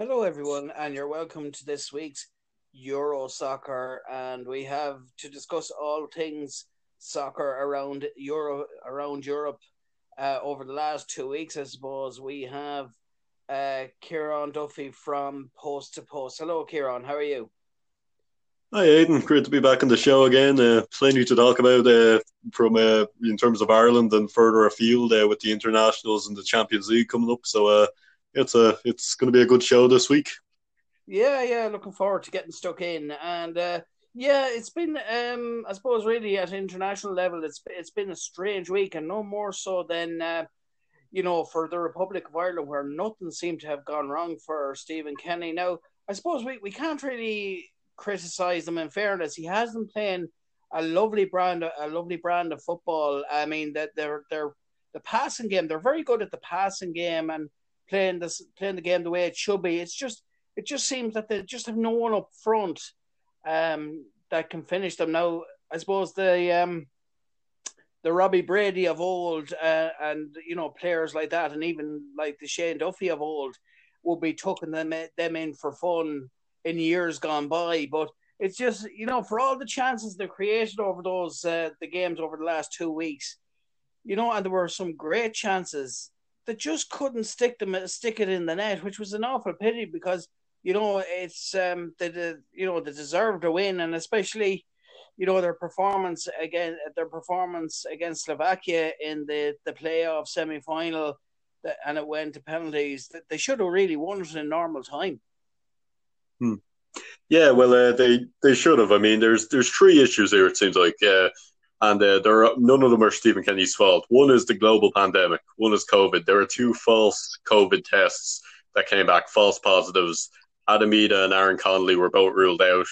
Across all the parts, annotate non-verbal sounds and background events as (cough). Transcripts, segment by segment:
Hello, everyone, and you're welcome to this week's Euro Soccer. And we have to discuss all things soccer around Euro around Europe uh, over the last two weeks. I suppose we have uh, Kieran Duffy from Post to Post. Hello, Kieran. How are you? Hi, Aidan. Great to be back on the show again. Uh, plenty to talk about uh, from uh, in terms of Ireland and further afield uh, with the internationals and the Champions League coming up. So it's a it's going to be a good show this week. Yeah, yeah, looking forward to getting stuck in, and uh, yeah, it's been um, I suppose really at international level, it's it's been a strange week, and no more so than uh, you know for the Republic of Ireland, where nothing seemed to have gone wrong for Stephen Kenny. Now, I suppose we, we can't really criticize him. In fairness, he has been playing a lovely brand, a lovely brand of football. I mean that they're they're the passing game. They're very good at the passing game and playing this playing the game the way it should be. It's just it just seems that they just have no one up front um, that can finish them. Now, I suppose the um, the Robbie Brady of old uh, and you know players like that, and even like the Shane Duffy of old, will be taking them them in for fun in years gone by. But it's just you know for all the chances they created over those uh, the games over the last two weeks, you know, and there were some great chances that just couldn't stick them stick it in the net, which was an awful pity because you know it's um the, you know they deserve to win, and especially you know their performance again their performance against Slovakia in the the playoff semi final, and it went to penalties. That they should have really won it in normal time. Hmm. Yeah, well, uh, they they should have. I mean, there's there's three issues here. It seems like. Uh, and uh, there are, none of them are Stephen Kenny's fault. One is the global pandemic. One is COVID. There are two false COVID tests that came back, false positives. Adam Idah and Aaron Connolly were both ruled out.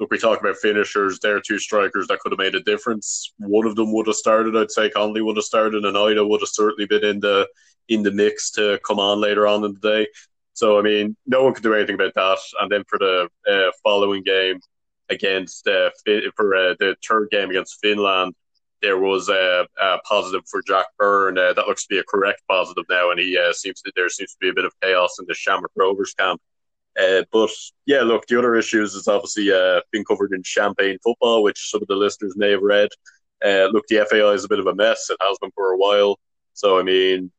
Look, we talk about finishers. There are two strikers that could have made a difference. One of them would have started. I'd say Connolly would have started, and Idah would have certainly been in the in the mix to come on later on in the day. So I mean, no one could do anything about that. And then for the uh, following game, against uh, for uh, the third game against Finland. There was a, a positive for Jack Byrne. Uh, that looks to be a correct positive now, and he uh, seems to, there seems to be a bit of chaos in the Shamrock Rovers camp. Uh, but yeah, look, the other issues is obviously uh, being covered in champagne football, which some of the listeners may have read. Look, the FAI is a bit of a mess. It has been for a while. So I mean,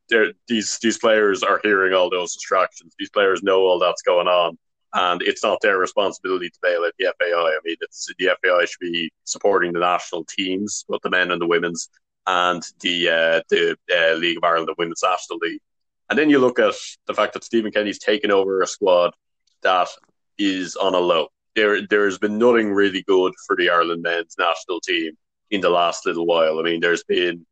these these players are hearing all those distractions. These players know all that's going on, and it's not their responsibility to bail out the FAI. I mean, it's the FAI should be supporting the national teams, both the men and the women's, and the uh, the uh, League of Ireland, the Women's National League. And then you look at the fact that Stephen Kenny's taken over a squad that is on a low. There, there's been nothing really good for the Ireland men's national team in the last little while. I mean, there's been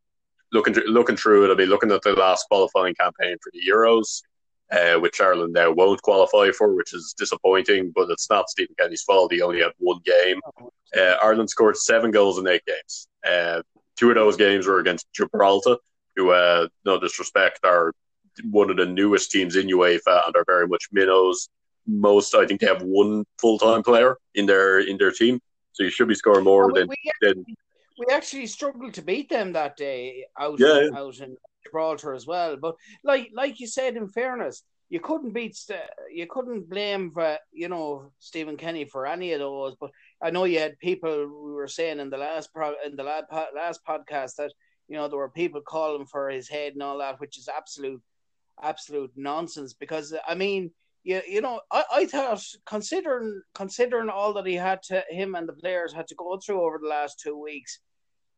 looking looking through it. I mean, looking at the last qualifying campaign for the Euros uh, which Ireland now won't qualify for, which is disappointing. But it's not Stephen Kenny's fault. He only had one game. Uh, Ireland scored seven goals in eight games. Uh, two of those games were against Gibraltar, who, uh, no disrespect, are one of the newest teams in UEFA and are very much minnows. Most, I think, they have one full time player in their in their team, so you should be scoring more than. We actually, than we actually struggled to beat them that day out, yeah. out in Gibraltar as well. But like like you said, in fairness, you couldn't beat you couldn't blame for, you know Stephen Kenny for any of those. But I know you had people we were saying in the last pro, in the last podcast that you know there were people calling for his head and all that, which is absolute absolute nonsense. Because I mean. You, you know I, I thought considering considering all that he had to him and the players had to go through over the last two weeks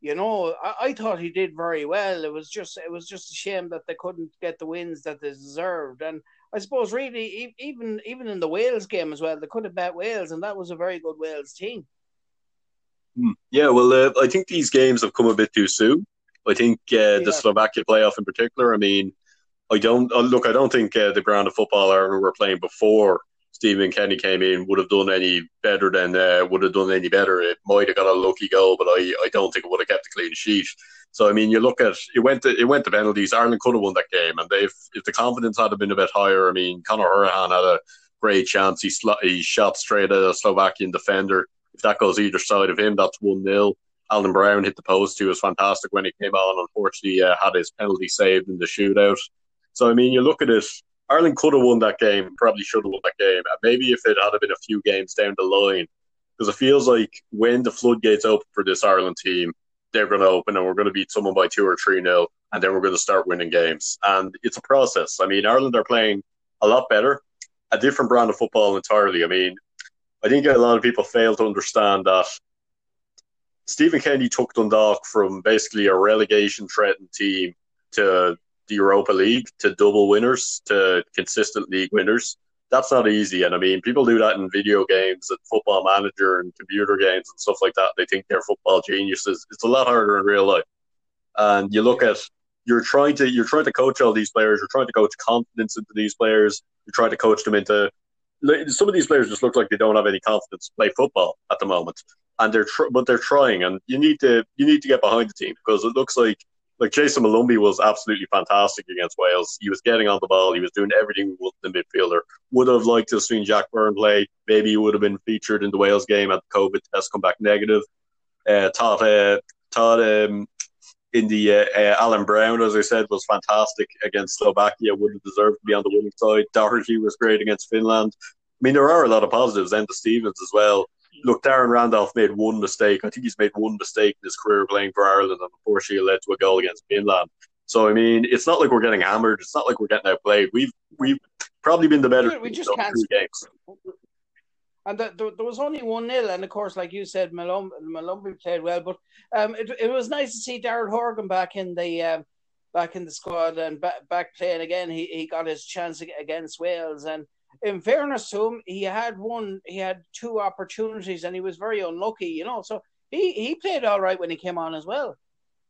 you know, I, I, thought he did very well. It was just it was just a shame that they couldn't get the wins that they deserved. And I suppose really even even in the Wales game as well, they could have bet Wales, and that was a very good Wales team. Hmm. Yeah, well, uh, I think these games have come a bit too soon. I think uh, yeah. the Slovakia playoff in particular. I mean, I don't uh, look. I don't think uh, the ground of football Ireland were playing before Stephen Kenny came in would have done any better than uh, would have done any better. It might have got a lucky goal, but I, I don't think it would have kept a clean sheet. So I mean, you look at it went to it went to penalties. Ireland could have won that game, and if if the confidence had been a bit higher, I mean, Conor Hourihane had a great chance. He sl- he shot straight at a Slovakian defender. If that goes either side of him, that's one 0 Alan Browne hit the post. He was fantastic when he came on. Unfortunately, uh, had his penalty saved in the shootout. So I mean, you look at it Ireland could have won that game, probably should have won that game. And maybe if it had been a few games down the line, because it feels like when the floodgates open for this Ireland team, they're going to open and we're going to beat someone by two or three nil, and then we're going to start winning games. And it's a process. I mean, Ireland are playing a lot better, a different brand of football entirely. I mean, I think a lot of people fail to understand that Stephen Kenny took Dundalk from basically a relegation threatened team to the Europa League to double winners to consistent league winners. That's not easy. And I mean, people do that in video games and football manager and computer games and stuff like that. They think they're football geniuses. It's a lot harder in real life. And you look at you're trying to you're trying to coach all these players. You're trying to coach confidence into these players. You're trying to coach them into some of these players just look like they don't have any confidence to play football at the moment, and they're tr- but they're trying. And you need to you need to get behind the team because it looks like like Jason Molumby was absolutely fantastic against Wales. He was getting on the ball. He was doing everything with the midfielder. Would have liked to have seen Jack Byrne play. Maybe he would have been featured in the Wales game at the COVID test come back negative. Uh, Todd, uh, Todd um, in the uh, uh, Alan Browne, as I said, was fantastic against Slovakia. Would have deserved to be on the winning side. Doherty was great against Finland. I mean, there are a lot of positives. Enda Stevens as well. Look, Darren Randolph made one mistake. I think he's made one mistake in his career playing for Ireland, and unfortunately, it led to a goal against Finland. So I mean, it's not like we're getting hammered. It's not like we're getting outplayed. We've we've probably been the better. We just can't. Games. And the, the, there was only one nil, and of course, like you said, Malum, Molumby played well, but um, it, it was nice to see Daryl Horgan back in the um, back in the squad and back, back playing again. He he got his chance against Wales, and in fairness to him, he had one, he had two opportunities, and he was very unlucky, you know. So he he played all right when he came on as well.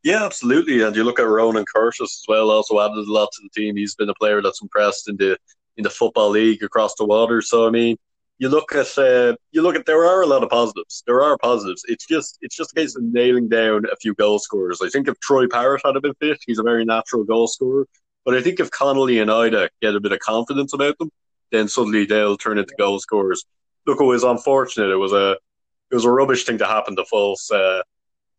Yeah, absolutely. And you look at Ronan Curtis as well, also added a lot to the team. He's been a player that's impressed in the in the football league across the water. So I mean, you look at uh, you look at there are a lot of positives. There are positives. It's just it's just a case of nailing down a few goal scorers. I think if Troy Parrott had been fit, he's a very natural goal scorer. But I think if Connolly and Idah get a bit of confidence about them, then suddenly they'll turn into goal scorers. Look, it was unfortunate. It was a it was a rubbish thing to happen to false uh,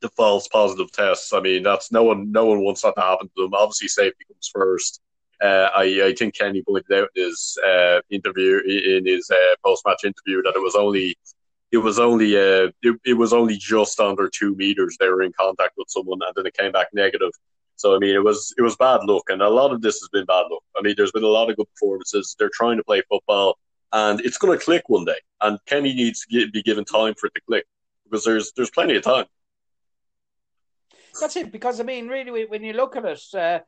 the false positive tests. I mean, that's no one no one wants that to happen to them. Obviously, safety comes first. Uh, I, I think Kenny pointed out in his uh, interview in his uh, post match interview that it was only it was only uh, it, it was only just under two meters they were in contact with someone and then it came back negative. So I mean it was it was bad luck and a lot of this has been bad luck. I mean there's been a lot of good performances. They're trying to play football and it's going to click one day. And Kenny needs to get, be given time for it to click because there's there's plenty of time. That's it because I mean really when you look at it. Uh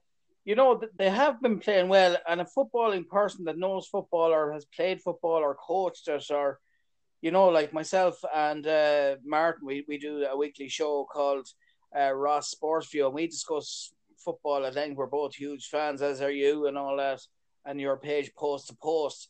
you know, they have been playing well, and a footballing person that knows football or has played football or coached us or, you know, like myself and uh, Martin, we, we do a weekly show called uh, Ross Sports View, and we discuss football I think We're both huge fans, as are you, and all that, and your page post to post.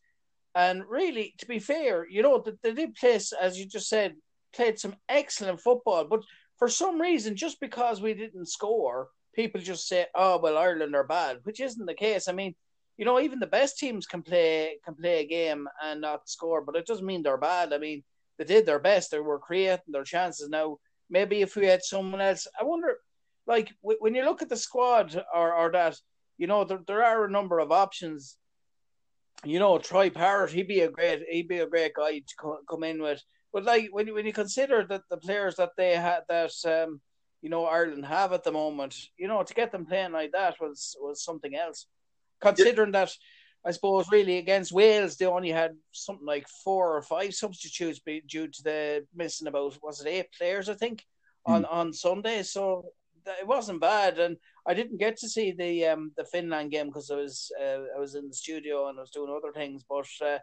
And really, to be fair, you know, they, did play, as you just said, played some excellent football, but for some reason, just because we didn't score, people just say, "Oh, well, Ireland are bad," which isn't the case. I mean, you know, even the best teams can play can play a game and not score, but it doesn't mean they're bad. I mean, they did their best. They were creating their chances. Now, maybe if we had someone else, I wonder, like when you look at the squad or or that, you know, there there are a number of options. You know, Troy Parrott, he'd be a great he'd be a great guy to come in with. But like when you, when you consider that the players that they had that um you know Ireland have at the moment. You know, to get them playing like that was was something else. Considering yeah. that, I suppose really against Wales they only had something like four or five substitutes due to the missing about was it eight players I think mm. on on Sunday. So it wasn't bad, and I didn't get to see the um the Finland game because I was uh, I was in the studio and I was doing other things, but. Uh,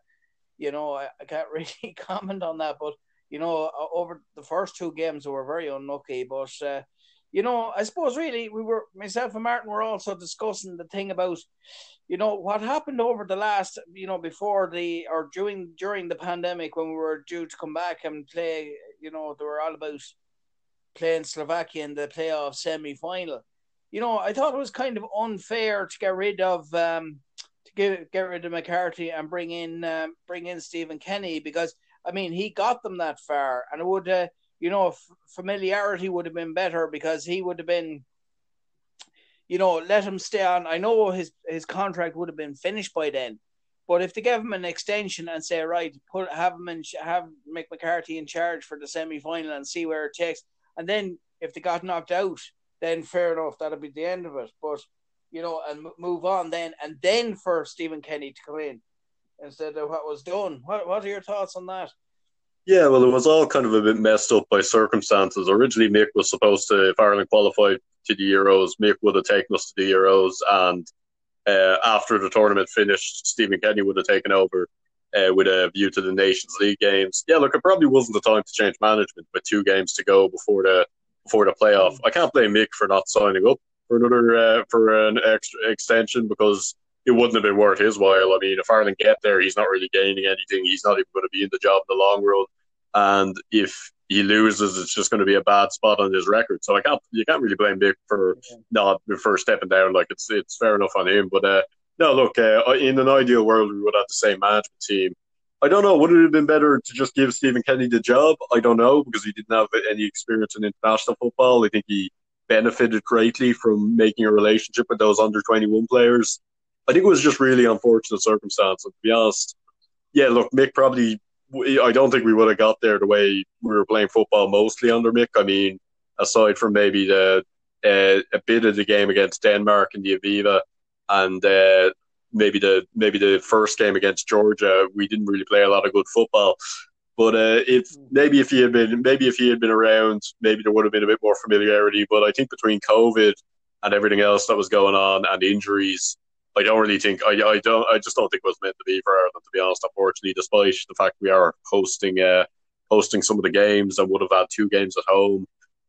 you know, I, I can't (laughs) really comment on that, but you know, over the first two games, we were very unlucky. But, uh, you know, I suppose really we were, myself and Martin were also discussing the thing about, you know, what happened over the last, you know, before the, or during, during the pandemic when we were due to come back and play, you know, they were all about playing Slovakia in the playoff semi final. You know, I thought it was kind of unfair to get rid of, um, to get, get rid of McCarthy and bring in, um, bring in Stephen Kenny because I mean, he got them that far, and it would, uh, you know, f- familiarity would have been better because he would have been, you know, let him stay on. I know his his contract would have been finished by then, But if they give him an extension and say, right, put have him and have Mick McCarthy in charge for the semi final and see where it takes, and then if they got knocked out, then fair enough, that'll be the end of it. But you know, and move on then, and then for Stephen Kenny to come in instead of what was done. What What are your thoughts on that? Yeah, well, it was all kind of a bit messed up by circumstances. Originally, Mick was supposed to, if Ireland qualified to the Euros, Mick would have taken us to the Euros, and uh, after the tournament finished, Stephen Kenny would have taken over uh, with a view to the Nations League games. Yeah, look, it probably wasn't the time to change management with two games to go before the before the playoff. I can't blame Mick for not signing up for another uh, for an extra extension because it wouldn't have been worth his while. I mean, if Ireland get there, he's not really gaining anything. He's not even going to be in the job in the long run. And if he loses, it's just going to be a bad spot on his record. So I can't, you can't really blame Mick for not for stepping down. Like it's it's fair enough on him. But uh, no, look, uh, in an ideal world, we would have the same management team. I don't know. Would it have been better to just give Stephen Kenny the job? I don't know because he didn't have any experience in international football. I think he benefited greatly from making a relationship with those under 21 players. I think it was just really unfortunate circumstances. To be honest, yeah, look, Mick probably, I don't think we would have got there the way we were playing football mostly under Mick. I mean, aside from maybe the uh, a bit of the game against Denmark in the Aviva and uh, maybe the maybe the first game against Georgia, we didn't really play a lot of good football. But uh, if maybe if he had been maybe if he had been around, maybe there would have been a bit more familiarity. But I think between COVID and everything else that was going on and injuries, I don't really think I, I don't I just don't think it was meant to be for Ireland to be honest. Unfortunately, despite the fact we are hosting uh, hosting some of the games and would have had two games at home,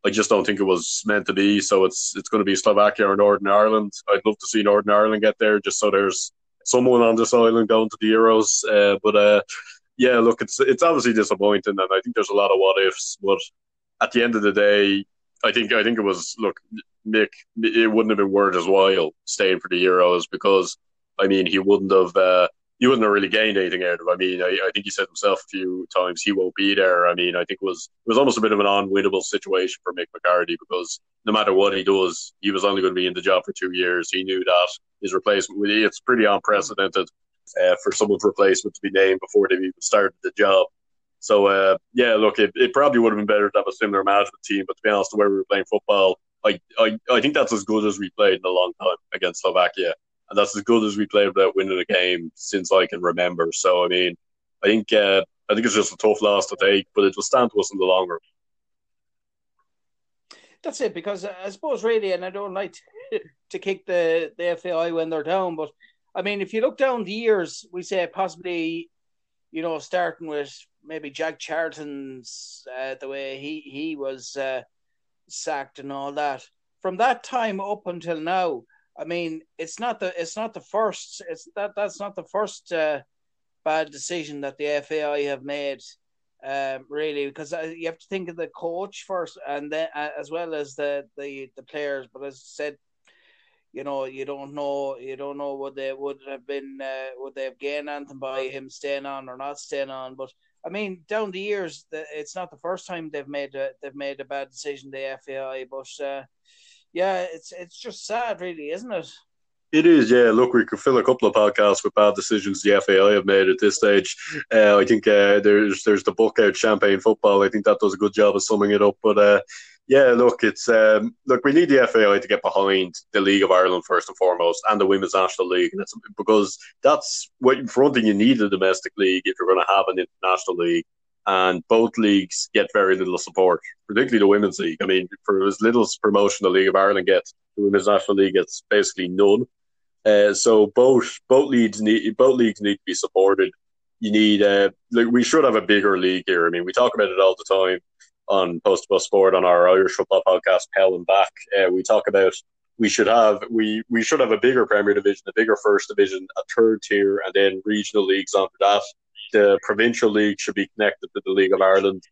I just don't think it was meant to be. So it's it's going to be Slovakia or Northern Ireland. I'd love to see Northern Ireland get there just so there's someone on this island going to the Euros. Uh, but uh, yeah, look, it's it's obviously disappointing, and I think there's a lot of what ifs. But at the end of the day, I think I think it was look, Mick. It wouldn't have been worth his while staying for the Euros because I mean he wouldn't have uh, he wouldn't have really gained anything out of. I mean, I, I, think he said himself a few times he won't be there. I mean, I think it was it was almost a bit of an unwinnable situation for Mick McCarthy because no matter what he does, he was only going to be in the job for two years. He knew that his replacement it's pretty unprecedented uh, for someone's replacement to be named before they've even started the job. So uh, yeah, look, it, it probably would have been better to have a similar management team. But to be honest, the way we were playing football, I, I I think that's as good as we played in a long time against Slovakia, and that's as good as we played without winning a game since I can remember. So I mean, I think uh, I think it's just a tough loss to take, but it will stand to us in the long run. That's it, because I suppose really, and I don't like to, (laughs) to kick the the FAI when they're down, but I mean, if you look down the years, we say possibly, you know, starting with maybe Jack Charlton's uh, the way he he was uh, sacked and all that. From that time up until now, I mean, it's not the it's not the first it's that that's not the first uh, bad decision that the FAI have made. Um, really, because uh, you have to think of the coach first, and then uh, as well as the, the the players. But as I said, you know, you don't know, you don't know what they would have been, uh, would they have gained anything by him staying on or not staying on. But I mean, down the years, it's not the first time they've made a they've made a bad decision, the FAI. But uh, yeah, it's it's just sad, really, isn't it? It is, yeah. Look, we could fill a couple of podcasts with bad decisions the FAI have made at this stage. Uh, I think uh, there's there's the book out, Champagne Football. I think that does a good job of summing it up. But uh, yeah, look, it's um, look. We need the FAI to get behind the League of Ireland first and foremost, and the Women's National League, that's because that's what one thing you need a domestic league if you're going to have an international league, and both leagues get very little support, particularly the Women's League. I mean, for as little promotion the League of Ireland gets, the Women's National League gets basically none. Uh, so both both leagues need both leagues need to be supported. You need uh, like we should have a bigger league here. I mean, we talk about it all the time on Post Bus Sport on our Irish football podcast, Pell and Back. Uh, we talk about we should have we we should have a bigger Premier Division, a bigger First Division, a third tier, and then regional leagues under that. The provincial league should be connected to the League of Ireland.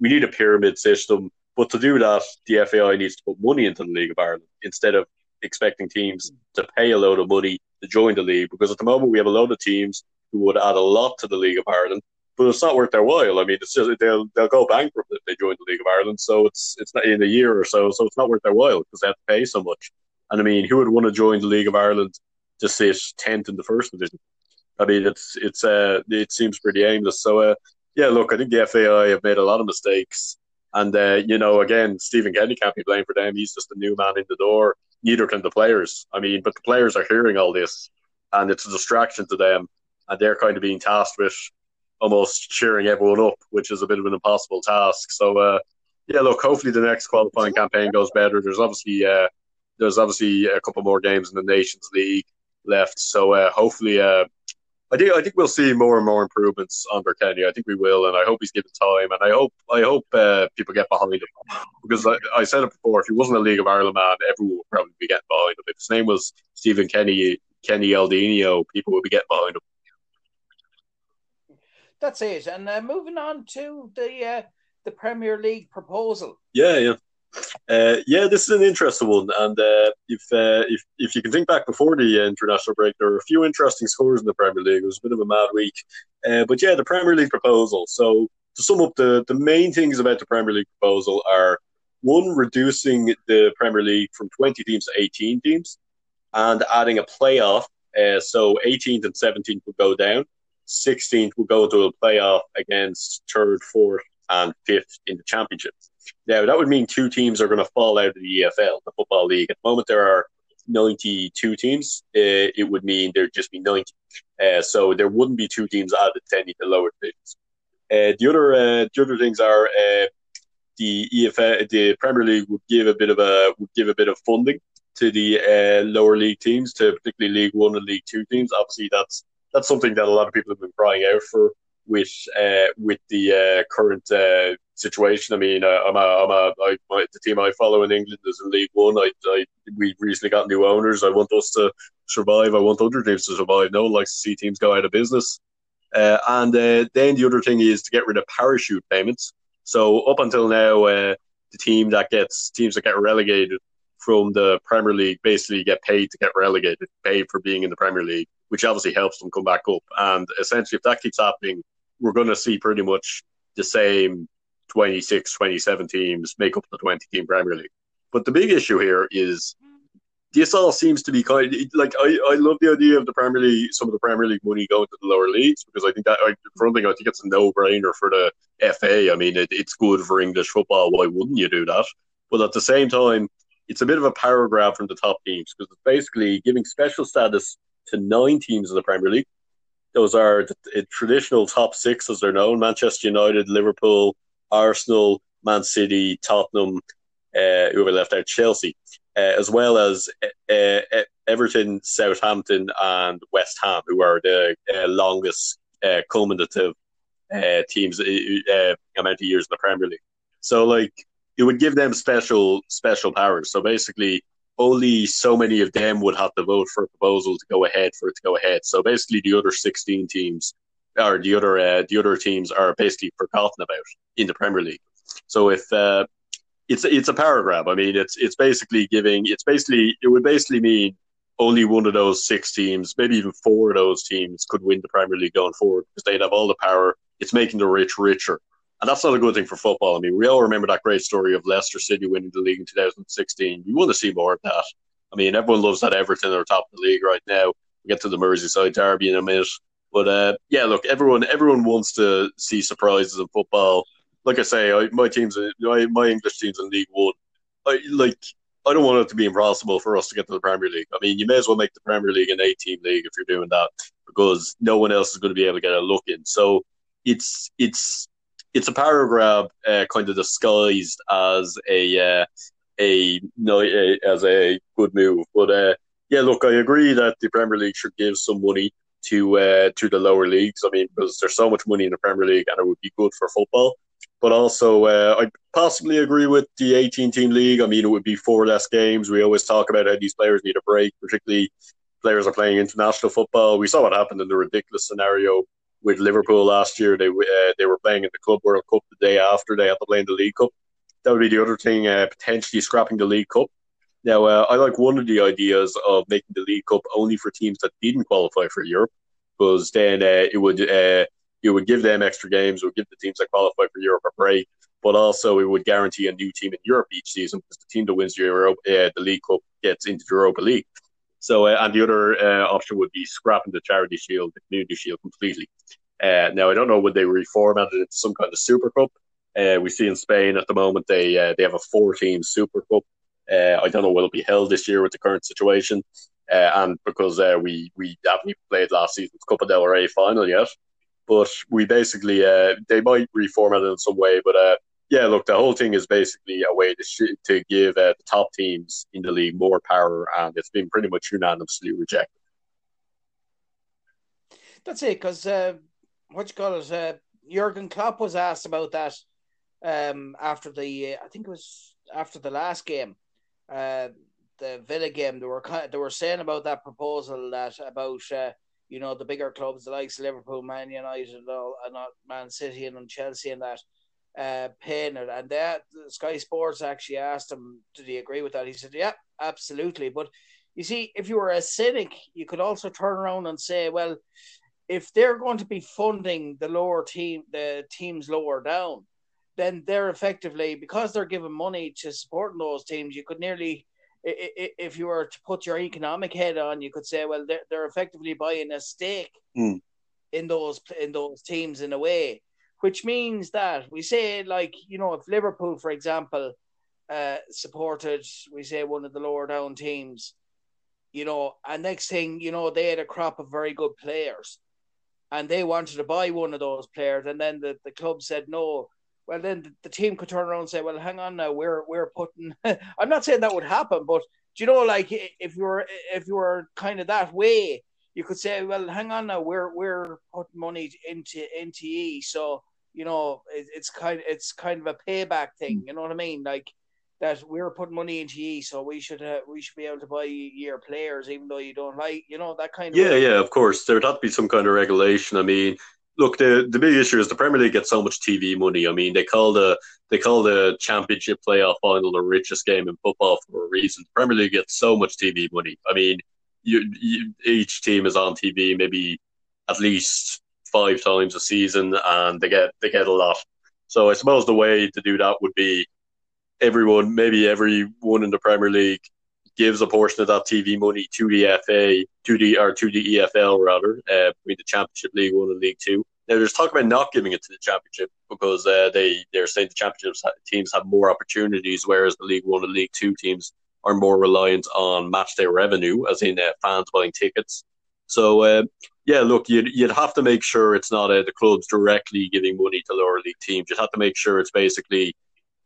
We need a pyramid system, but to do that, the FAI needs to put money into the League of Ireland instead of expecting teams to pay a load of money to join the league. Because at the moment, we have a load of teams who would add a lot to the League of Ireland, but it's not worth their while. I mean, it's just they'll they'll go bankrupt if they join the League of Ireland. So it's it's not in a year or so. So it's not worth their while because they have to pay so much. And I mean, who would want to join the League of Ireland to sit tenth in the first division? I mean, it's it's uh, it seems pretty aimless. So uh, yeah, look, I think the FAI have made a lot of mistakes, and uh, you know, again, Stephen Kenny can't be blamed for them. He's just a new man in the door. Neither can the players. I mean, but the players are hearing all this, and it's a distraction to them, and they're kind of being tasked with almost cheering everyone up, which is a bit of an impossible task. So uh, yeah, look, hopefully the next qualifying campaign goes better. There's obviously uh, there's obviously a couple more games in the Nations League left, so uh, hopefully, uh, I think I think we'll see more and more improvements under Kenny. I think we will, and I hope he's given time, and I hope I hope uh, people get behind him because I, I, said it before. If he wasn't a League of Ireland man, everyone would probably be getting behind him. If his name was Stephen Kenny Kenny Eldinio, people would be getting behind him. That's it. And uh, moving on to the uh, the Premier League proposal. Yeah, yeah. Uh, yeah, this is an interesting one, and uh, if uh, if if you can think back before the international break, there were a few interesting scores in the Premier League. It was a bit of a mad week, uh, but yeah, the Premier League proposal. So to sum up, the the main things about the Premier League proposal are one, reducing the Premier League from twenty teams to eighteen teams, and adding a playoff. Uh, so 18th and 17th would go down. 16th would go to a playoff against third, fourth, and fifth in the championship. Now, that would mean two teams are going to fall out of the EFL, the Football League. At the moment, there are 92 teams. Uh, it would mean there'd just be 90. Uh, so there wouldn't be two teams added to any of the lower divisions. Uh, the other the other things are the EFL, the Premier League would give a bit of a would give a bit of funding to the lower league teams, to particularly League One and League Two teams. Obviously, that's that's something that a lot of people have been crying out for with uh, with the uh, current uh, situation. I mean, uh, I'm a, I'm a I, my, the team I follow in England is in League One. I, I we recently got new owners. I want us to survive. I want other teams to survive. No one likes to see teams go out of business. Uh, and uh, then the other thing is to get rid of parachute payments. So up until now, uh, the team that gets teams that get relegated from the Premier League basically get paid to get relegated, paid for being in the Premier League, which obviously helps them come back up. And essentially, if that keeps happening, we're going to see pretty much the same 26, 27 teams make up the 20 team Premier League. But the big issue here is this all seems to be kind of, like I, I love the idea of the Premier League, some of the Premier League money going to the lower leagues because I think that I, for one thing, I think it's a no brainer for the FA. I mean, it, it's good for English football. Why wouldn't you do that? But at the same time, it's a bit of a power grab from the top teams because it's basically giving special status to nine teams in the Premier League. Those are the traditional top six, as they're known: Manchester United, Liverpool, Arsenal, Man City, Tottenham, uh, who left out, Chelsea, uh, as well as uh, Everton, Southampton, and West Ham, who are the uh, longest uh, cumulative uh, teams amount of years in the Premier League. So, like, it would give them special special powers. So basically, only so many of them would have to vote for a proposal to go ahead for it to go ahead. So basically, the other sixteen teams or the other uh, the other teams are basically forgotten about in the Premier League. So if uh, it's it's a grab, I mean, it's it's basically giving it's basically it would basically mean only one of those six teams, maybe even four of those teams, could win the Premier League going forward because they'd have all the power. It's making the rich richer. And that's not a good thing for football. I mean, we all remember that great story of Leicester City winning the league in 2016. You want to see more of that. I mean, everyone loves that Everton are top of the league right now. We get to the Merseyside derby in a minute. But uh, yeah, look, everyone everyone wants to see surprises in football. Like I say, I, my teams, my, my English teams in League One, I like. I don't want it to be impossible for us to get to the Premier League. I mean, you may as well make the Premier League an eight-team league if you're doing that, because no one else is going to be able to get a look in. So it's it's it's a power grab, uh, kind of disguised as a uh, a no as a good move. But uh, yeah, look, I agree that the Premier League should give some money to uh, to the lower leagues. I mean, because there's so much money in the Premier League, and it would be good for football. But also, uh, I possibly agree with the 18 team league. I mean, it would be four less games. We always talk about how these players need a break, particularly players are playing international football. We saw what happened in the ridiculous scenario with Liverpool last year. They uh, they were playing in the Club World Cup the day after they had to play in the League Cup. That would be the other thing, uh, potentially scrapping the League Cup. Now, uh, I like one of the ideas of making the League Cup only for teams that didn't qualify for Europe, because then uh, it would uh, it would give them extra games, it would give the teams that qualify for Europe a break, but also it would guarantee a new team in Europe each season because the team that wins the Europe, uh, the League Cup gets into the Europa League. So, uh, and the other uh, option would be scrapping the charity shield, the community shield completely. Now, I don't know would they reformat it into some kind of super cup. We see in Spain at the moment they they have a four team super cup. Uh, I don't know will it be held this year with the current situation, and because we we haven't played last season's Copa del Rey final yet, but we basically they might reformat it in some way, but yeah, look, the whole thing is basically a way to sh- to give uh, the top teams in the league more power, and it's been pretty much unanimously rejected. That's it, because uh, what you call it, uh, Jurgen Klopp was asked about that um, after the, I think it was after the last game, uh, the Villa game. They were kind of, they were saying about that proposal that about uh, you know the bigger clubs, the likes of Liverpool, Man United, and all, and not Man City and Chelsea, and that uh, paying it. And that Sky Sports actually asked him, did he agree with that? He said, yeah, absolutely. But you see, if you were a cynic, you could also turn around and say, well, if they're going to be funding the lower team, the teams lower down, then they're effectively because they're giving money to supporting those teams. You could nearly, if you were to put your economic head on, you could say, well, they're, they're effectively buying a stake mm. in those in those teams in a way which means that we say, like, you know, if Liverpool, for example, uh, supported, we say, one of the lower down teams, you know, and next thing, you know, they had a crop of very good players and they wanted to buy one of those players, and then the, the club said no. Well, then the, the team could turn around and say, "Well, hang on now, we're we're putting." (laughs) I'm not saying that would happen, but do you know, like if you were if you were kind of that way, you could say, "Well, hang on now, we're we're putting money into into E, so you know, it, it's kind it's kind of a payback thing. You know what I mean? Like that we're putting money into ye, so we should uh, we should be able to buy your players, even though you don't like, you know, that kind of. Yeah, yeah, of course. There'd have to be some kind of regulation. I mean, look, the the big issue is the Premier League gets so much TV money. I mean, they call the they call the Championship playoff final the richest game in football for a reason. The Premier League gets so much TV money. I mean, you, you each team is on TV maybe at least five times a season, and they get they get a lot. So I suppose the way to do that would be everyone, maybe everyone in the Premier League, gives a portion of that TV money to the FA, to the or to the EFL rather, uh, between the Championship League One and League Two. Now there's talk about not giving it to the Championship because uh, they they're saying the Championship teams have more opportunities, whereas the League One and League Two teams are more reliant on match day revenue, as in uh, fans buying tickets. So uh, yeah, look, you'd you'd have to make sure it's not uh, the clubs directly giving money to lower league teams. You'd have to make sure it's basically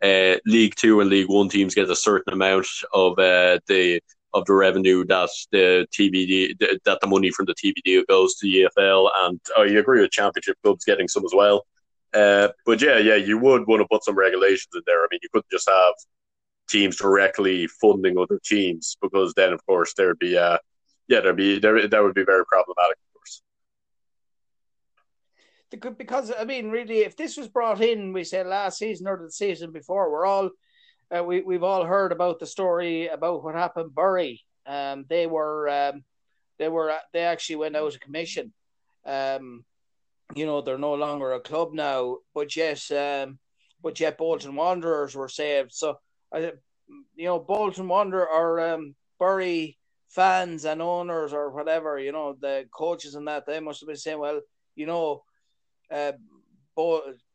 uh, League Two and League One teams get a certain amount of uh, the of the revenue that the TV that the money from the deal goes to the EFL, and you agree with Championship clubs getting some as well. Uh, but yeah, yeah, you would want to put some regulations in there. I mean, you couldn't just have teams directly funding other teams because then, of course, there'd be uh, yeah, there'd be there that would be very problematic because I mean, really, if this was brought in, we said last season or the season before, we're all uh, we we've all heard about the story about what happened. Bury, um, they were um, they were they actually went out of commission. Um, you know, they're no longer a club now, but yet, um, but yet Bolton Wanderers were saved. So, uh, you know, Bolton Wanderer or um, Bury fans and owners or whatever, you know, the coaches and that, they must have been saying, well, you know, uh,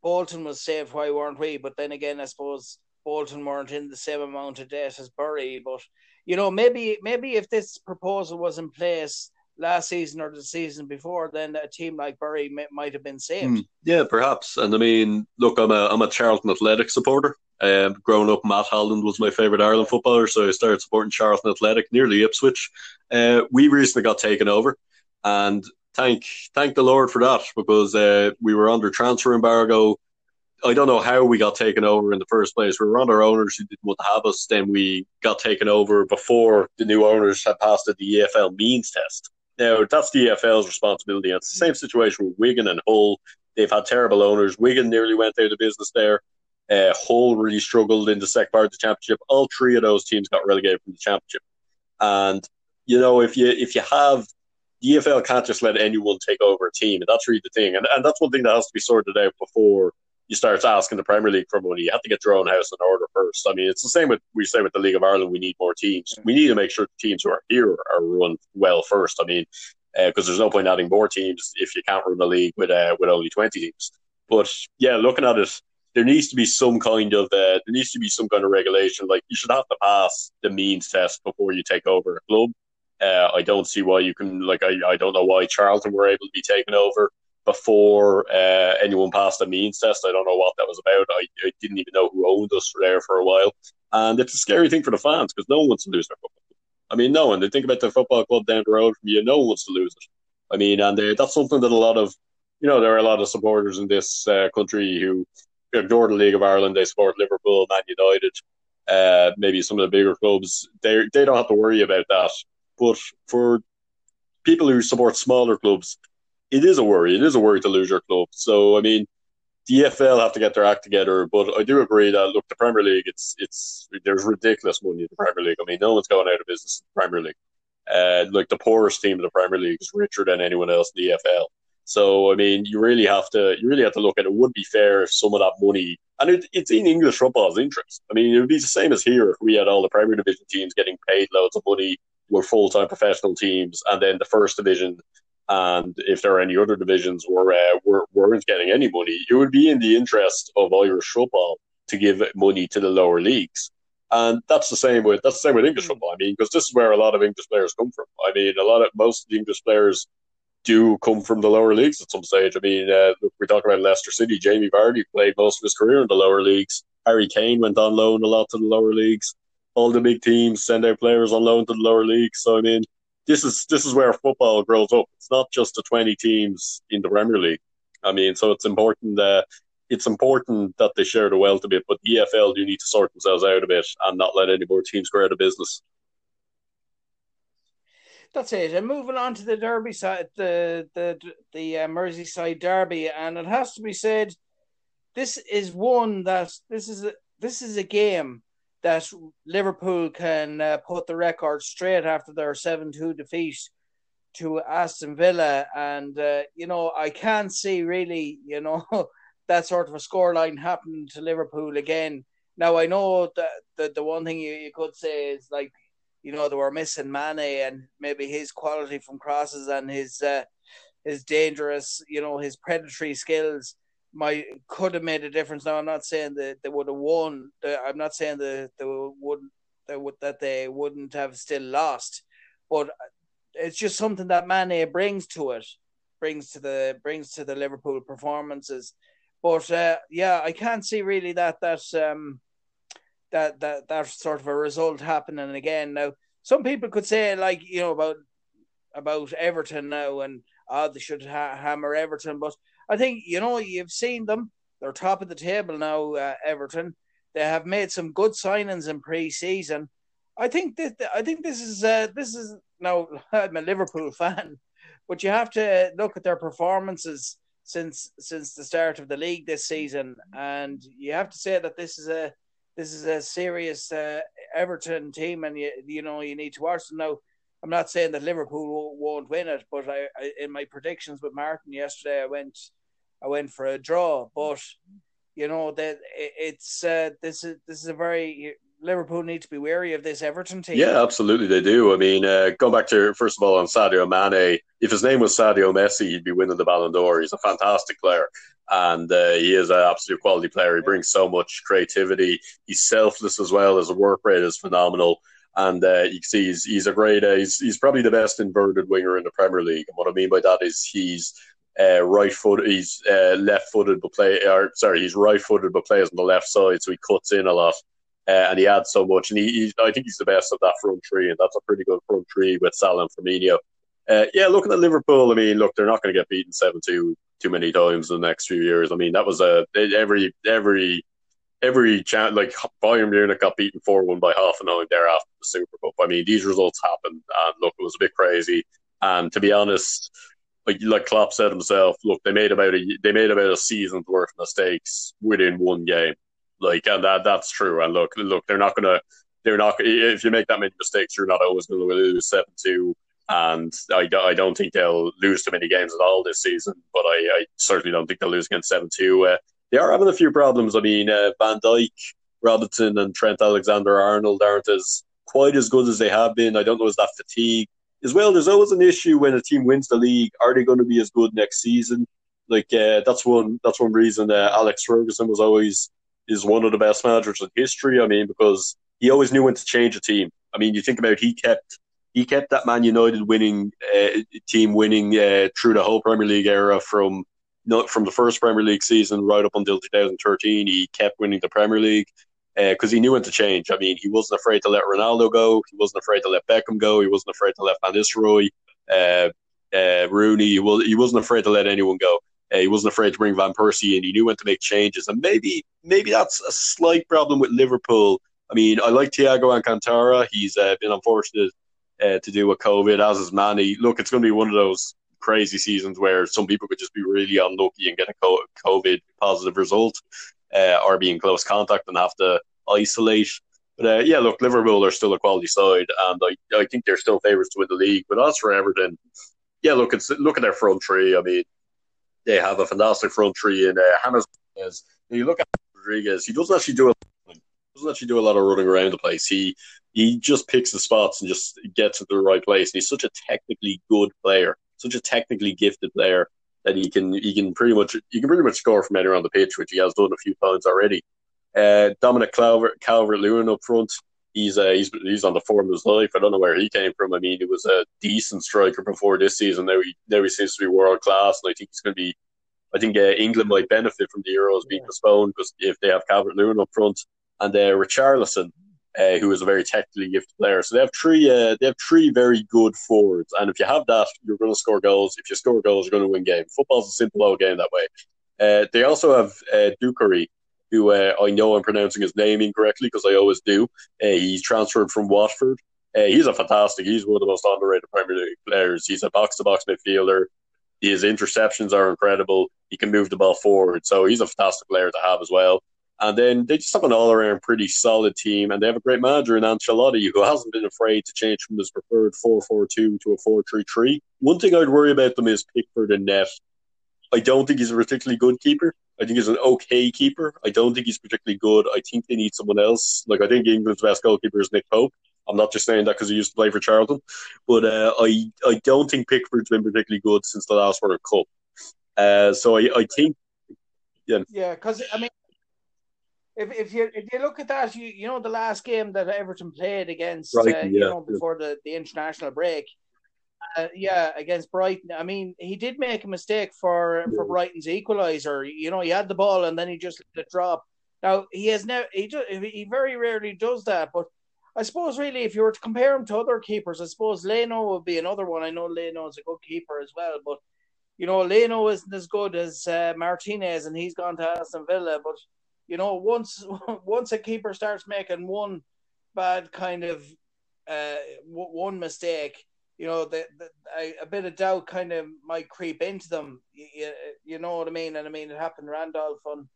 Bolton was saved, why weren't we? But then again, I suppose Bolton weren't in the same amount of debt as Bury. But you know, maybe maybe if this proposal was in place last season or the season before, then a team like Bury might have been saved. Mm, yeah, perhaps. And I mean, look, I'm a I'm a Charlton Athletic supporter. Um, growing up, Matt Holland was my favourite Ireland footballer, so I started supporting Charlton Athletic, nearly Ipswich. Uh, we recently got taken over, and thank thank the Lord for that because uh, we were under transfer embargo. I don't know how we got taken over in the first place. We were under owners who didn't want to have us. Then we got taken over before the new owners had passed the EFL means test. Now that's the EFL's responsibility. It's the same situation with Wigan and Hull. They've had terrible owners. Wigan nearly went out of business there. Uh, Hull really struggled in the second part of the championship. All three of those teams got relegated from the championship. And you know, if you if you have EFL can't just let anyone take over a team, and that's really the thing. And, and that's one thing that has to be sorted out before you start asking the Premier League for money. You have to get your own house in order first. I mean, it's the same with we say with the League of Ireland. We need more teams. We need to make sure the teams who are here are run well first. I mean, because uh, there's no point adding more teams if you can't run a league with uh, with only twenty teams. But yeah, looking at it, there needs to be some kind of uh, there needs to be some kind of regulation. Like you should have to pass the means test before you take over a club. Uh, I don't see why you can like I, I don't know why Charlton were able to be taken over before uh, anyone passed a means test. I don't know what that was about. I, I didn't even know who owned us there for a while, and it's a scary thing for the fans because no one wants to lose their football. I mean, no one. They think about the football club down the road from you. No one wants to lose it. I mean, and uh, that's something that a lot of, you know, there are a lot of supporters in this uh, country who ignore the League of Ireland. They support Liverpool, Man United, uh, maybe some of the bigger clubs. They they don't have to worry about that. But for people who support smaller clubs, it is a worry. It is a worry to lose your club. So I mean, the EFL have to get their act together. But I do agree that look, the Premier League, it's it's there's ridiculous money in the Premier League. I mean, no one's going out of business in the Premier League. Uh, like the poorest team in the Premier League is richer than anyone else in the EFL. So I mean, you really have to you really have to look at it. Would be fair if some of that money, and it, it's in English football's interest. I mean, it would be the same as here if we had all the Premier Division teams getting paid loads of money, were full time professional teams, and then the First Division and if there are any other divisions where uh, were, weren't getting any money, it would be in the interest of Irish football to give money to the lower leagues. And that's the same with that's the same with English hmm. football. I mean, because this is where a lot of English players come from. I mean, a lot of most of the English players do come from the lower leagues at some stage. I mean, uh, we talk about Leicester City. Jamie Vardy played most of his career in the lower leagues. Harry Kane went on loan a lot to the lower leagues. All the big teams send their players on loan to the lower leagues. So I mean, this is this is where football grows up. It's not just the twenty teams in the Premier League. I mean, so it's important. that it's important that they share the wealth a bit, but EFL do need to sort themselves out a bit and not let any more teams go out of business. That's it. And moving on to the Derby side, the the the uh, Merseyside Derby, and it has to be said, this is one that this is a, this is a game that Liverpool can uh, put the record straight after their 7 2 defeat to Aston Villa. And, uh, you know, I can't see really, you know, (laughs) that sort of a scoreline happening to Liverpool again. Now, I know that the, the one thing you, you could say is like, you know, they were missing Mane and maybe his quality from crosses and his uh, his dangerous, you know, his predatory skills might could have made a difference. Now I'm not saying that they would have won. I'm not saying that they wouldn't that would that they wouldn't have still lost, but it's just something that Mane brings to it, brings to the brings to the Liverpool performances. But uh, yeah, I can't see really that that um that that that sort of a result happening again. Now, some people could say like you know about about Everton now and oh they should ha- hammer Everton, but I think you know you've seen them. They're top of the table now. Uh, Everton. They have made some good signings in pre-season. I think that I think this is uh, this is now (laughs) I'm a Liverpool fan, but you have to look at their performances since since the start of the league this season, and you have to say that this is a this is a serious uh, Everton team, and you you know you need to watch them now. I'm not saying that Liverpool won't win it, but I, I, in my predictions with Martin yesterday, I went I went for a draw. But you know that it, it's uh, this is this is a very Liverpool need to be wary of this Everton team. Yeah, absolutely, they do. I mean, uh, going back to first of all on Sadio Mane, if his name was Sadio Messi, he'd be winning the Ballon d'Or. He's a fantastic player, and uh, he is an absolute quality player. He brings so much creativity. He's selfless as well. His work rate is phenomenal and uh, you can see he's, he's a great uh, he's, he's probably the best inverted winger in the Premier League. And what I mean by that is he's uh, right foot, he's uh, left footed, but play or sorry, he's right footed but plays on the left side, so he cuts in a lot. Uh, and he adds so much, and he, he, I think he's the best of that front three, and that's a pretty good front three with Salah and Firmino. Uh, yeah, looking at Liverpool, I mean, look, they're not going to get beaten seven two too many times in the next few years. I mean, that was a every every every chance, like Bayern Munich got beaten 4 1 by half Hoffenheim there after the Super Cup. I mean, these results happened, and look, it was a bit crazy. And to be honest, like like Klopp said himself, look, they made about a they made about a season's worth of mistakes within one game. Like, and that that's true. And look, look, they're not gonna, they're not. If you make that many mistakes, you're not always to lose seven two. And I, I don't think they'll lose too many games at all this season. But I, I certainly don't think they'll lose against seven two. Uh, they are having a few problems. I mean, uh, Van Dijk, Robertson, and Trent Alexander Arnold aren't as quite as good as they have been. I don't know is that fatigue as well. There's always an issue when a team wins the league. Are they going to be as good next season? Like uh, that's one that's one reason uh, Alex Ferguson was always is one of the best managers in history. I mean, because he always knew when to change a team. I mean, you think about he kept he kept that Man United winning uh, team winning uh, through the whole Premier League era from not from the first Premier League season right up until 2013. He kept winning the Premier League because uh, he knew when to change. I mean, he wasn't afraid to let Ronaldo go. He wasn't afraid to let Beckham go. He wasn't afraid to let Van Nistelrooy, uh, uh, Rooney. He, was, he wasn't afraid to let anyone go. Uh, he wasn't afraid to bring Van Persie in. He knew when to make changes, and maybe maybe that's a slight problem with Liverpool. I mean, I like Thiago Alcantara. He's uh, been unfortunate uh, to do with COVID, as is Mané. Look, it's going to be one of those crazy seasons where some people could just be really unlucky and get a COVID positive result uh, or be in close contact and have to isolate. But uh, yeah, look, Liverpool are still a quality side, and I, I think they're still favourites to win the league. But as for Everton, yeah, look, it's look at their front three. I mean, they have a fantastic front three in uh. You look at Rodriguez; he doesn't actually do a doesn't actually do a lot of running around the place. He he just picks the spots and just gets to the right place. And he's such a technically good player, such a technically gifted player that he can he can pretty much he can pretty much score from anywhere on the pitch, which he has done a few times already. Uh, Dominic Calvert Calvert Lewin up front. He's uh, he's he's on the form of his life. I don't know where he came from. I mean, he was a decent striker before this season. Now he now he seems to be world class, and I think he's going to be. I think uh, England might benefit from the Euros being postponed because if they have Calvert Lewin up front and uh, Richarlison, uh, who is a very technically gifted player. So they have three. Uh, they have three very good forwards, and if you have that, you're going to score goals. If you score goals, you're going to win game. Football's a simple old game that way. Uh, they also have uh, Doucouré, who uh, I know I'm pronouncing his name incorrectly because I always do. Uh, he's transferred from Watford. Uh, he's a fantastic. He's one of the most underrated Premier League players. He's a box-to-box midfielder. His interceptions are incredible. He can move the ball forward, so he's a fantastic player to have as well. And then they just have an all around pretty solid team, and they have a great manager in Ancelotti who hasn't been afraid to change from his preferred 4 4 2 to a 4 3 3. One thing I'd worry about them is Pickford and net. I don't think he's a particularly good keeper. I think he's an okay keeper. I don't think he's particularly good. I think they need someone else. Like, I think England's best goalkeeper is Nick Pope. I'm not just saying that because he used to play for Charlton, but uh, I I don't think Pickford's been particularly good since the last World Cup. Uh, so I, I think yeah yeah because I mean if if you if you look at that, you you know the last game that Everton played against, uh, you know, before the, the international break, uh, yeah, against Brighton. I mean, he did make a mistake for for Brighton's equaliser. You know, he had the ball and then he just let it drop. Now he has never he do, he very rarely does that, but I suppose really if you were to compare him to other keepers, I suppose Leno would be another one. I know Leno is a good keeper as well, but you know Leno isn't as good as uh, Martinez, and he's gone to Aston Villa, but you know, once (laughs) once a keeper starts making one bad kind of uh, one mistake, you know, a, a, bit of doubt kind of might creep into them. You, you, know what I mean? And I mean, it happened Randolph on,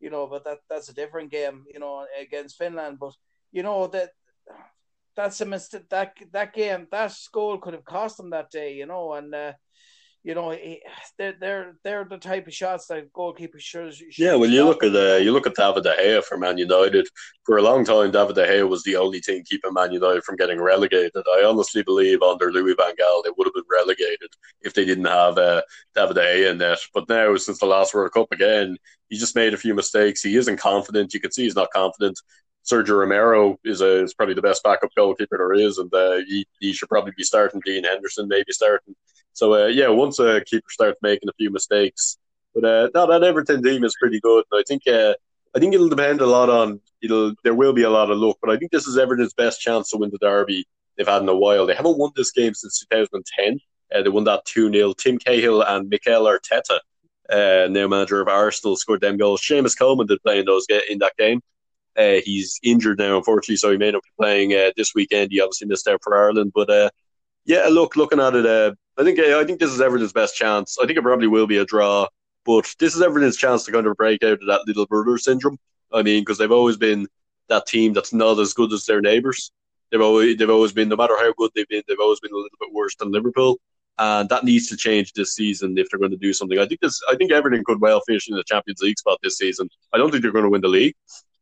you know, but that that's a different game, you know, against Finland. But you know that that's a mistake. That that game, that goal could have cost them that day, you know, and. Uh, you know, they're they're they're the type of shots that goalkeepers should. should yeah, well, you look at uh, you look at David De Gea for Man United. For a long time, David De Gea was the only thing keeping Man United from getting relegated. I honestly believe under Louis Van Gaal they would have been relegated if they didn't have uh, David De Gea in that. But now, since the last World Cup again, he just made a few mistakes. He isn't confident. You can see he's not confident. Sergio Romero is a, is probably the best backup goalkeeper there is, and uh, he, he should probably be starting. Dean Henderson maybe starting. So uh, yeah, once a keeper starts making a few mistakes, but uh, no, that Everton team is pretty good. And I think uh, I think it'll depend a lot on it'll. There will be a lot of luck, but I think this is Everton's best chance to win the derby they've had in a while. They haven't won this game since 2010. Uh, they won that 2 0. Tim Cahill and Mikel Arteta, uh, now manager of Arsenal, scored them goals. Seamus Coleman did play in those in that game. Uh, he's injured now, unfortunately, so he may not be playing uh, this weekend. He obviously missed out for Ireland, but uh, yeah, look, looking at it, uh, I think I think this is Everton's best chance. I think it probably will be a draw, but this is Everton's chance to kind of break out of that little brother syndrome. I mean, because they've always been that team that's not as good as their neighbours. They've always they've always been, no matter how good they've been, they've always been a little bit worse than Liverpool. and that needs to change this season if they're going to do something. I think this. I think Everton could well finish in the Champions League spot this season. I don't think they're going to win the league,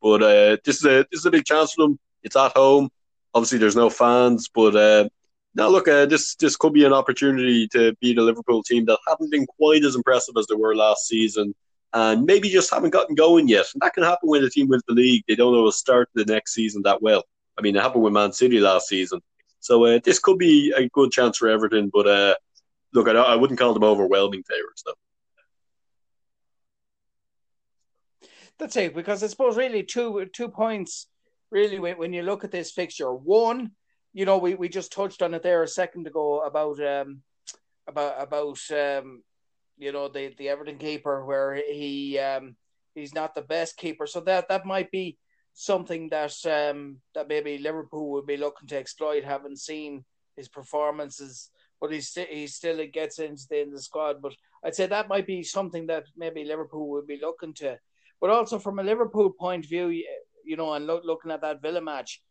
but uh, this is a this is a big chance for them. It's at home. Obviously, there's no fans, but uh, now look, uh, this this could be an opportunity to beat a Liverpool team that haven't been quite as impressive as they were last season, and maybe just haven't gotten going yet. And that can happen when a team wins the league. They don't always start the next season that well. I mean, it happened with Man City last season. So uh, this could be a good chance for Everton, but uh, look, I, I wouldn't call them overwhelming favourites though. That's it, because I suppose really two two points really when, when you look at this fixture. One, you know, we, we just touched on it there a second ago about um about about um you know the the Everton keeper where he um he's not the best keeper, so that that might be something that um that maybe Liverpool would be looking to exploit, having seen his performances. But he still he still gets into the, in the squad. But I'd say that might be something that maybe Liverpool would be looking to. But also from a Liverpool point of view, you know, and look, looking at that Villa match,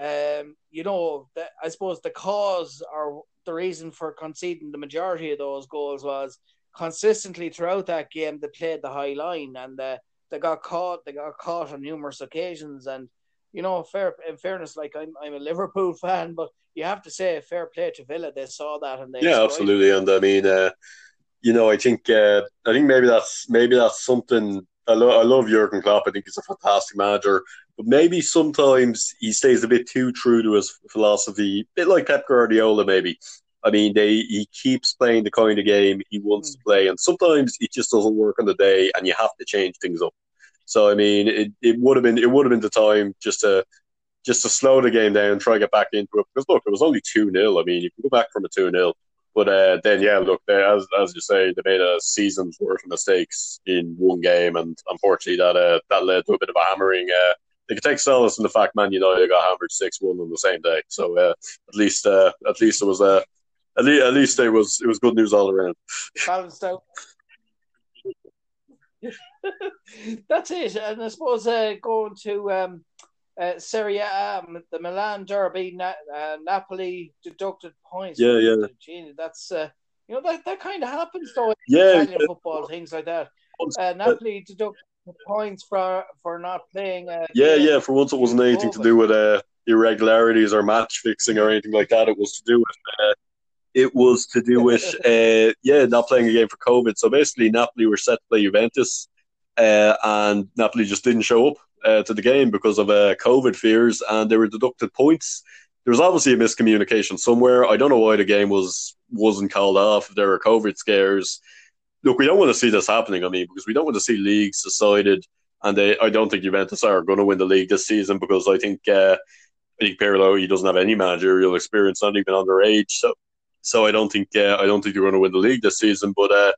um, you know, the, I suppose the cause or the reason for conceding the majority of those goals was consistently throughout that game they played the high line and uh, they got caught. They got caught on numerous occasions, and you know, fair in fairness, like I'm I'm a Liverpool (laughs) fan, but you have to say fair play to Villa. They saw that and they yeah, absolutely. And I mean, uh, you know, I think uh, I think maybe that's maybe that's something. I, lo- I love Jurgen Klopp. I think he's a fantastic manager, but maybe sometimes he stays a bit too true to his philosophy, a bit like Pep Guardiola. Maybe I mean, they he keeps playing the kind of game he wants to play, and sometimes it just doesn't work on the day, and you have to change things up. So I mean, it, it would have been it would have been the time just to just to slow the game down, and try to get back into it. Because look, it was only two 0 I mean, you can go back from a two 0 but uh, then yeah, look, they, as as you say, they made a season's worth of mistakes in one game, and unfortunately, that uh, that led to a bit of a hammering. Uh, they could take solace in the fact Man United got hammered six one on the same day. So uh, at least uh, at least it was a at least, at least it was it was good news all around. Balanced out. (laughs) That's it, and I suppose uh, going to um, uh, Serie A, um, the Milan derby, Na- uh, Napoli deducted points. Yeah, yeah. That's uh, you know that that kind of happens though. yeah, Italian yeah. football things like that. Uh, Napoli deducted points for for not playing. Uh, yeah, yeah. For once, it wasn't anything to do with uh, irregularities or match fixing or anything like that. It was to do with uh, it was to do with (laughs) uh, yeah not playing a game for COVID. So basically, Napoli were set to play Juventus, uh, and Napoli just didn't show up uh, to the game because of uh, COVID fears, and they were deducted points. There was obviously a miscommunication somewhere. I don't know why the game was wasn't called off. If there were COVID scares. Look, we don't want to see this happening. I mean, because we don't want to see leagues decided, and they, I don't think Juventus are going to win the league this season because I think uh, I think Pirlo he doesn't have any managerial experience, not even underage. So so I don't think uh, I don't think they're going to win the league this season. But uh,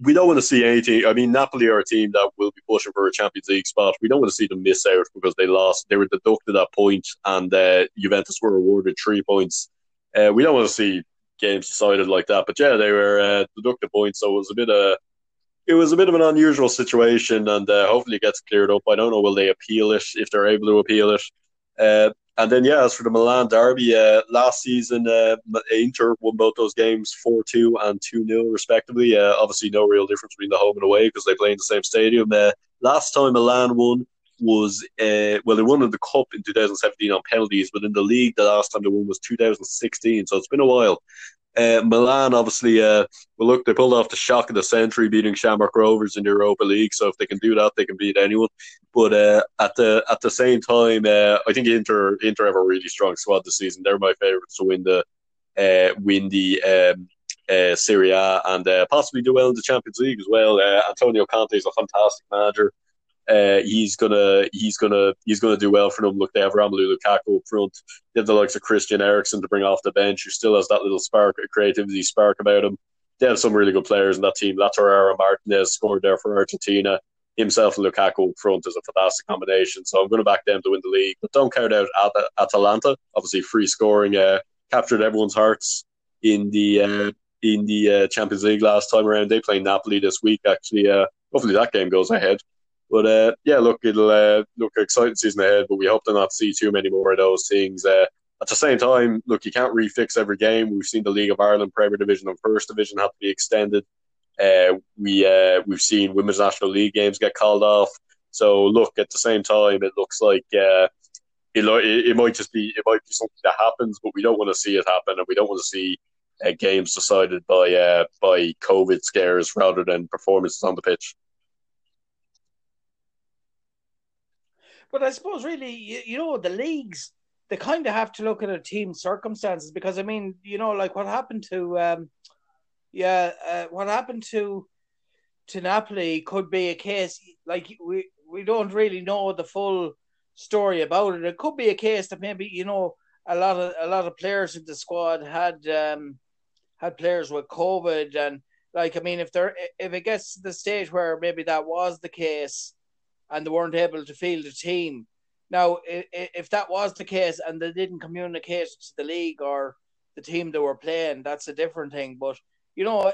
we don't want to see anything. I mean, Napoli are a team that will be pushing for a Champions League spot. We don't want to see them miss out because they lost. They were deducted a point, and uh, Juventus were awarded three points. Uh, we don't want to see games decided like that. But yeah, they were uh, deducted points, so it was a bit of it was a bit of an unusual situation, and uh, hopefully it gets cleared up. I don't know will they appeal it if they're able to appeal it. Uh, and then, yeah, as for the Milan derby, uh, last season, uh, Inter won both those games 4 2 and 2 0, respectively. Uh, obviously, no real difference between the home and away because they play in the same stadium. Uh, last time Milan won was, uh, well, they won in the Cup in 2017 on penalties, but in the league, the last time they won was 2016. So it's been a while. Uh, Milan, obviously, uh, well, look, they pulled off the shock of the century, beating Shamrock Rovers in the Europa League. So if they can do that, they can beat anyone. But uh, at the at the same time, uh, I think Inter Inter have a really strong squad this season. They're my favourites to win the uh, win the um, uh, Serie A and possibly do well in the Champions League as well. Antonio Conte is a fantastic manager. Uh, he's gonna he's gonna he's gonna do well for them. Look, they have Romelu Lukaku up front. They have the likes of Christian Eriksen to bring off the bench, who still has that little spark of creativity spark about him. They have some really good players in that team. Lautaro Martinez scored there for Argentina. Himself and Lukaku up front is a fantastic combination. So I'm going to back them to win the league. But don't count out At- Atalanta. Obviously, free scoring uh, captured everyone's hearts in the uh, in the uh, Champions League last time around. They play Napoli this week. Actually, uh, hopefully that game goes ahead. But uh, yeah, look, it'll uh, look exciting season ahead. But we hope to not see too many more of those things. Uh, at the same time, look, you can't refix every game. We've seen the League of Ireland, Premier Division, and First Division have to be extended. Uh, we uh, we've seen Women's National League games get called off. So look, at the same time, it looks like uh, it, it might just be it might be something that happens, but we don't want to see it happen, and we don't want to see games decided by by COVID scares rather than performances on the pitch. But I suppose really, you, you know, the leagues they kind of have to look at a team's circumstances because I mean, you know, like what happened to, um, yeah, uh, what happened to to Napoli could be a case like we we don't really know the full story about it. It could be a case that maybe you know a lot of a lot of players in the squad had um, had players with COVID and like I mean if there if it gets to the stage where maybe that was the case and they weren't able to field a team. Now, if that was the case and they didn't communicate to the league or the team they were playing, that's a different thing. But you know,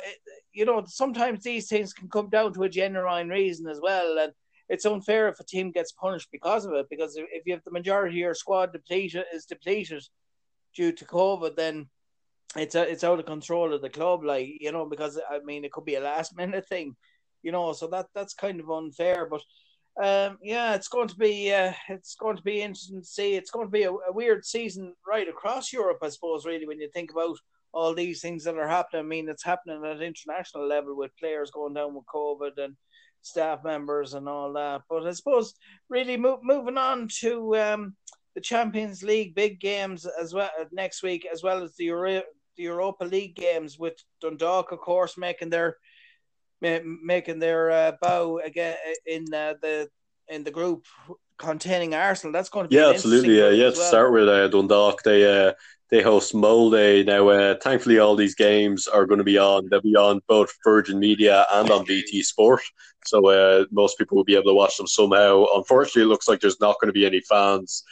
you know, sometimes these things can come down to a genuine reason as well, and it's unfair if a team gets punished because of it. Because if you have the majority of your squad depleted is depleted due to COVID, then it's a, it's out of control of the club. Like you know, because I mean, it could be a last minute thing, you know. So that that's kind of unfair, but. Um, yeah, it's going to be uh, it's going to be interesting to see. It's going to be a, a, weird season right across Europe, I suppose. Really, when you think about all these things that are happening, I mean, it's happening at international level with players going down with COVID and staff members and all that. But I suppose really mo- moving on to um, the Champions League big games as well uh, next week, as well as the Euro- the Europa League games with Dundalk, of course, making their making their uh, bow again uh, in uh, the in the group containing Arsenal. That's going to be yeah, absolutely. Yeah, yeah. To well. start with uh, Dundalk, they uh, they host Molde now. Uh, thankfully, all these games are going to be on. They'll be on both Virgin Media and on BT Sport, so uh, most people will be able to watch them somehow. Unfortunately, it looks like there's not going to be any fans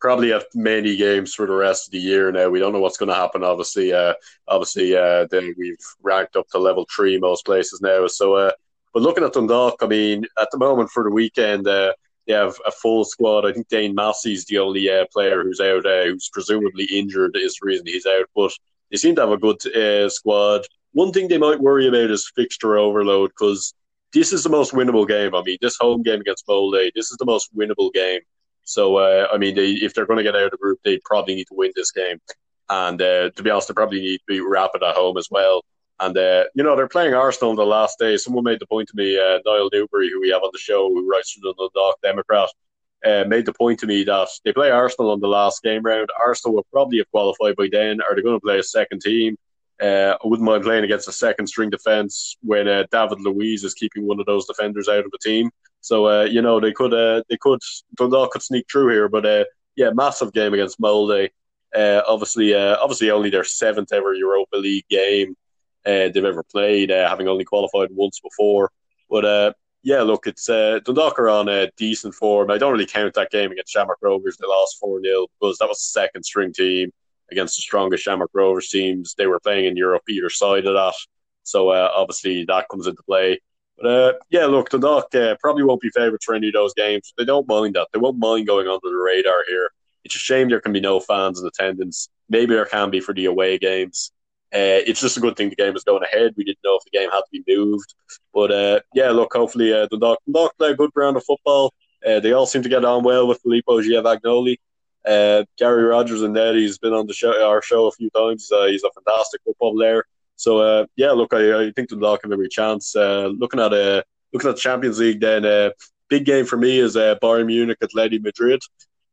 probably have many games for the rest of the year now. We don't know what's going to happen. Obviously, uh, obviously, uh, then we've ranked up to level three most places now. So, uh, but looking at Dundalk, I mean, at the moment for the weekend, uh, they have a full squad. I think Dane Massey's the only uh, player who's out, uh, who's presumably injured, is the reason he's out. But they seem to have a good uh, squad. One thing they might worry about is fixture overload because this is the most winnable game. I mean, this home game against Molde, this is the most winnable game so, uh, I mean, they, if they're going to get out of the group, they probably need to win this game. And uh, to be honest, they probably need to be rapid at home as well. And, uh, you know, they're playing Arsenal on the last day. Someone made the point to me, uh, Niall Newbury, who we have on the show, who writes for the Dundalk Democrat, uh, made the point to me that they play Arsenal on the last game round. Arsenal will probably have qualified by then. Are they going to play a second team? Uh, I wouldn't mind playing against a second string defence when David Luiz is keeping one of those defenders out of the team. So uh, you know they could uh, they could Dundalk could sneak through here, but uh, yeah, massive game against Molde. Uh, obviously, obviously only their seventh ever Europa League game they've ever played, having only qualified once before. But yeah, look, it's Dundalk are on a decent form. I don't really count that game against Shamrock Rovers. They lost four 0 because that was the second string team against the strongest Shamrock Rovers teams. They were playing in Europe either side of that. So uh, obviously that comes into play. But uh, yeah, look, the uh, probably won't be favourites for any of those games. They don't mind that. They won't mind going under the radar here. It's a shame there can be no fans in attendance. Maybe there can be for the away games. Uh, it's just a good thing the game is going ahead. We didn't know if the game had to be moved. But uh, yeah, look, hopefully uh, the Duck, Duck play a good brand of football. Uh, they all seem to get on well with Filippo Giovagnoli. Uh, Gary Rogers and Ned, he's been on the show, our show a few times. Uh, he's a fantastic football player. So uh, yeah, look, I, I think Dundalk have every chance. Uh, looking at uh, looking at the Champions League, then uh, big game for me is uh, Bayern Munich, Atleti Madrid.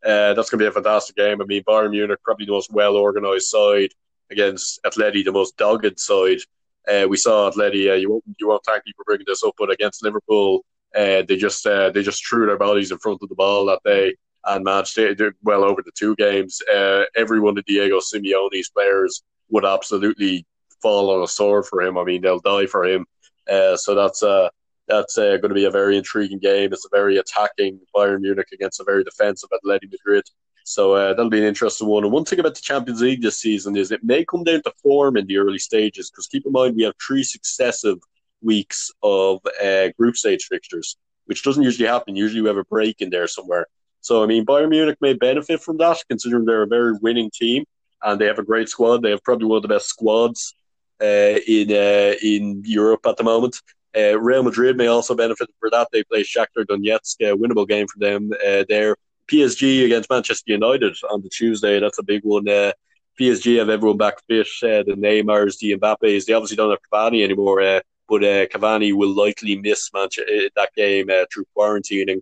Uh, that's going to be a fantastic game. I mean, Bayern Munich probably the most well organised side against Atleti, the most dogged side. Uh, we saw Atleti. Uh, you won't you won't thank me for bringing this up, but against Liverpool, uh, they just uh, they just threw their bodies in front of the ball that day and matched they well over the two games. Uh, every one of Diego Simeone's players would absolutely fall on a sword for him. I mean, they'll die for him. Uh, so that's uh, that's uh, going to be a very intriguing game. It's a very attacking Bayern Munich against a very defensive Atleti Madrid. So uh, that'll be an interesting one. And one thing about the Champions League this season is it may come down to form in the early stages because keep in mind we have three successive weeks of uh, group stage fixtures, which doesn't usually happen. Usually we have a break in there somewhere. So, I mean, Bayern Munich may benefit from that, considering they're a very winning team and they have a great squad. They have probably one of the best squads in uh, in Europe at the moment. Uh, Real Madrid may also benefit for that. They play Shakhtar Donetsk, a winnable game for them uh, there. PSG against Manchester United on the Tuesday. That's a big one. Uh, PSG have everyone back fit. Uh, the Neymars, the Mbappes. They obviously don't have Cavani anymore, uh, but uh, Cavani will likely miss Manchester uh, that game uh, through quarantining.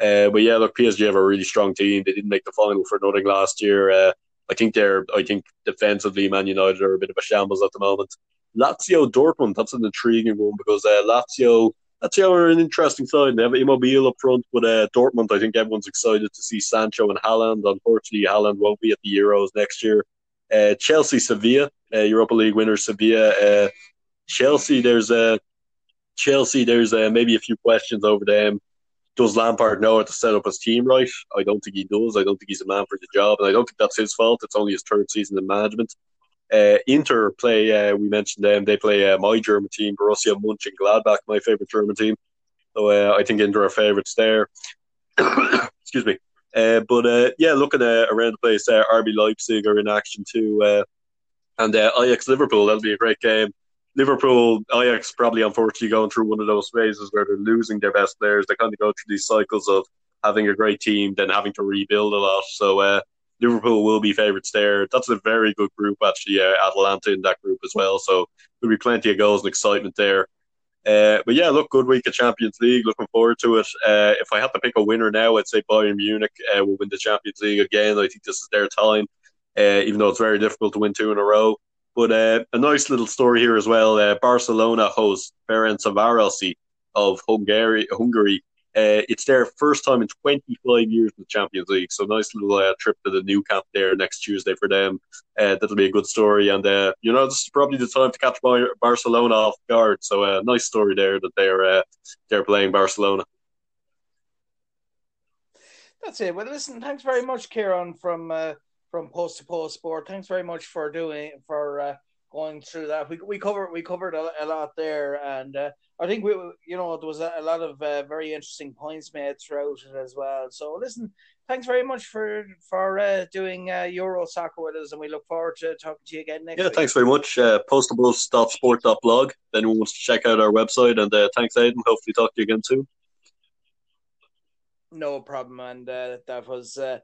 Uh, but yeah, look, PSG have a really strong team. They didn't make the final for nothing last year. Uh, I think they're. I think defensively, Man United are a bit of a shambles at the moment. Lazio Dortmund. That's an intriguing one because uh, Lazio. Lazio are an interesting side. They have Immobile up front, but uh, Dortmund. I think everyone's excited to see Sancho and Haaland. Unfortunately, Haaland won't be at the Euros next year. Uh, Chelsea, Sevilla, uh, Europa League winners, Sevilla. Uh, Chelsea, there's a Chelsea. There's uh, maybe a few questions over them. Does Lampard know how to set up his team right? I don't think he does. I don't think he's a man for the job, and I don't think that's his fault. It's only his third season in management. Uh, Inter play. Uh, we mentioned them. They play uh, my German team, Borussia Mönchengladbach, my favorite German team. So uh, I think Inter are favourites there. (coughs) Excuse me. Uh, but uh, yeah, looking around the place, RB Leipzig are in action too, and Ajax Liverpool. That'll be a great game. Liverpool, Ajax probably unfortunately going through one of those phases where they're losing their best players. They kind of go through these cycles of having a great team, then having to rebuild a lot. So uh, Liverpool will be favourites there. That's a very good group, actually. Uh, Atalanta in that group as well. So there'll be plenty of goals and excitement there. Uh, but yeah, look, good week of Champions League. Looking forward to it. Uh, if I had to pick a winner now, I'd say Bayern Munich uh, will win the Champions League again. I think this is their time, uh, even though it's very difficult to win two in a row. But uh, a nice little story here as well. Uh, Barcelona host Ferencvárosi of Hungary. Hungary. Uh, it's their first time in 25 years in the Champions League. So nice little uh, trip to the Nou Camp there next Tuesday for them. Uh, that'll be a good story. And uh, you know, this is probably the time to catch Barcelona off guard. So a nice story there that they're they're playing Barcelona. That's it. Well, listen, thanks very much, Kieran, from from post to post sport. Thanks very much for doing for uh, going through that. We we covered we covered a, a lot there, and uh, I think we you know there was a, a lot of uh, very interesting points made throughout it as well. So listen, thanks very much for for uh, doing uh, Euro soccer with us, and we look forward to talking to you again next. Yeah, week. thanks very much. Uh, postables.sport.blog. Then anyone wants to check out our website, and uh, thanks, Aidan. Hopefully, talk to you again soon. No problem, and uh, that was. Uh,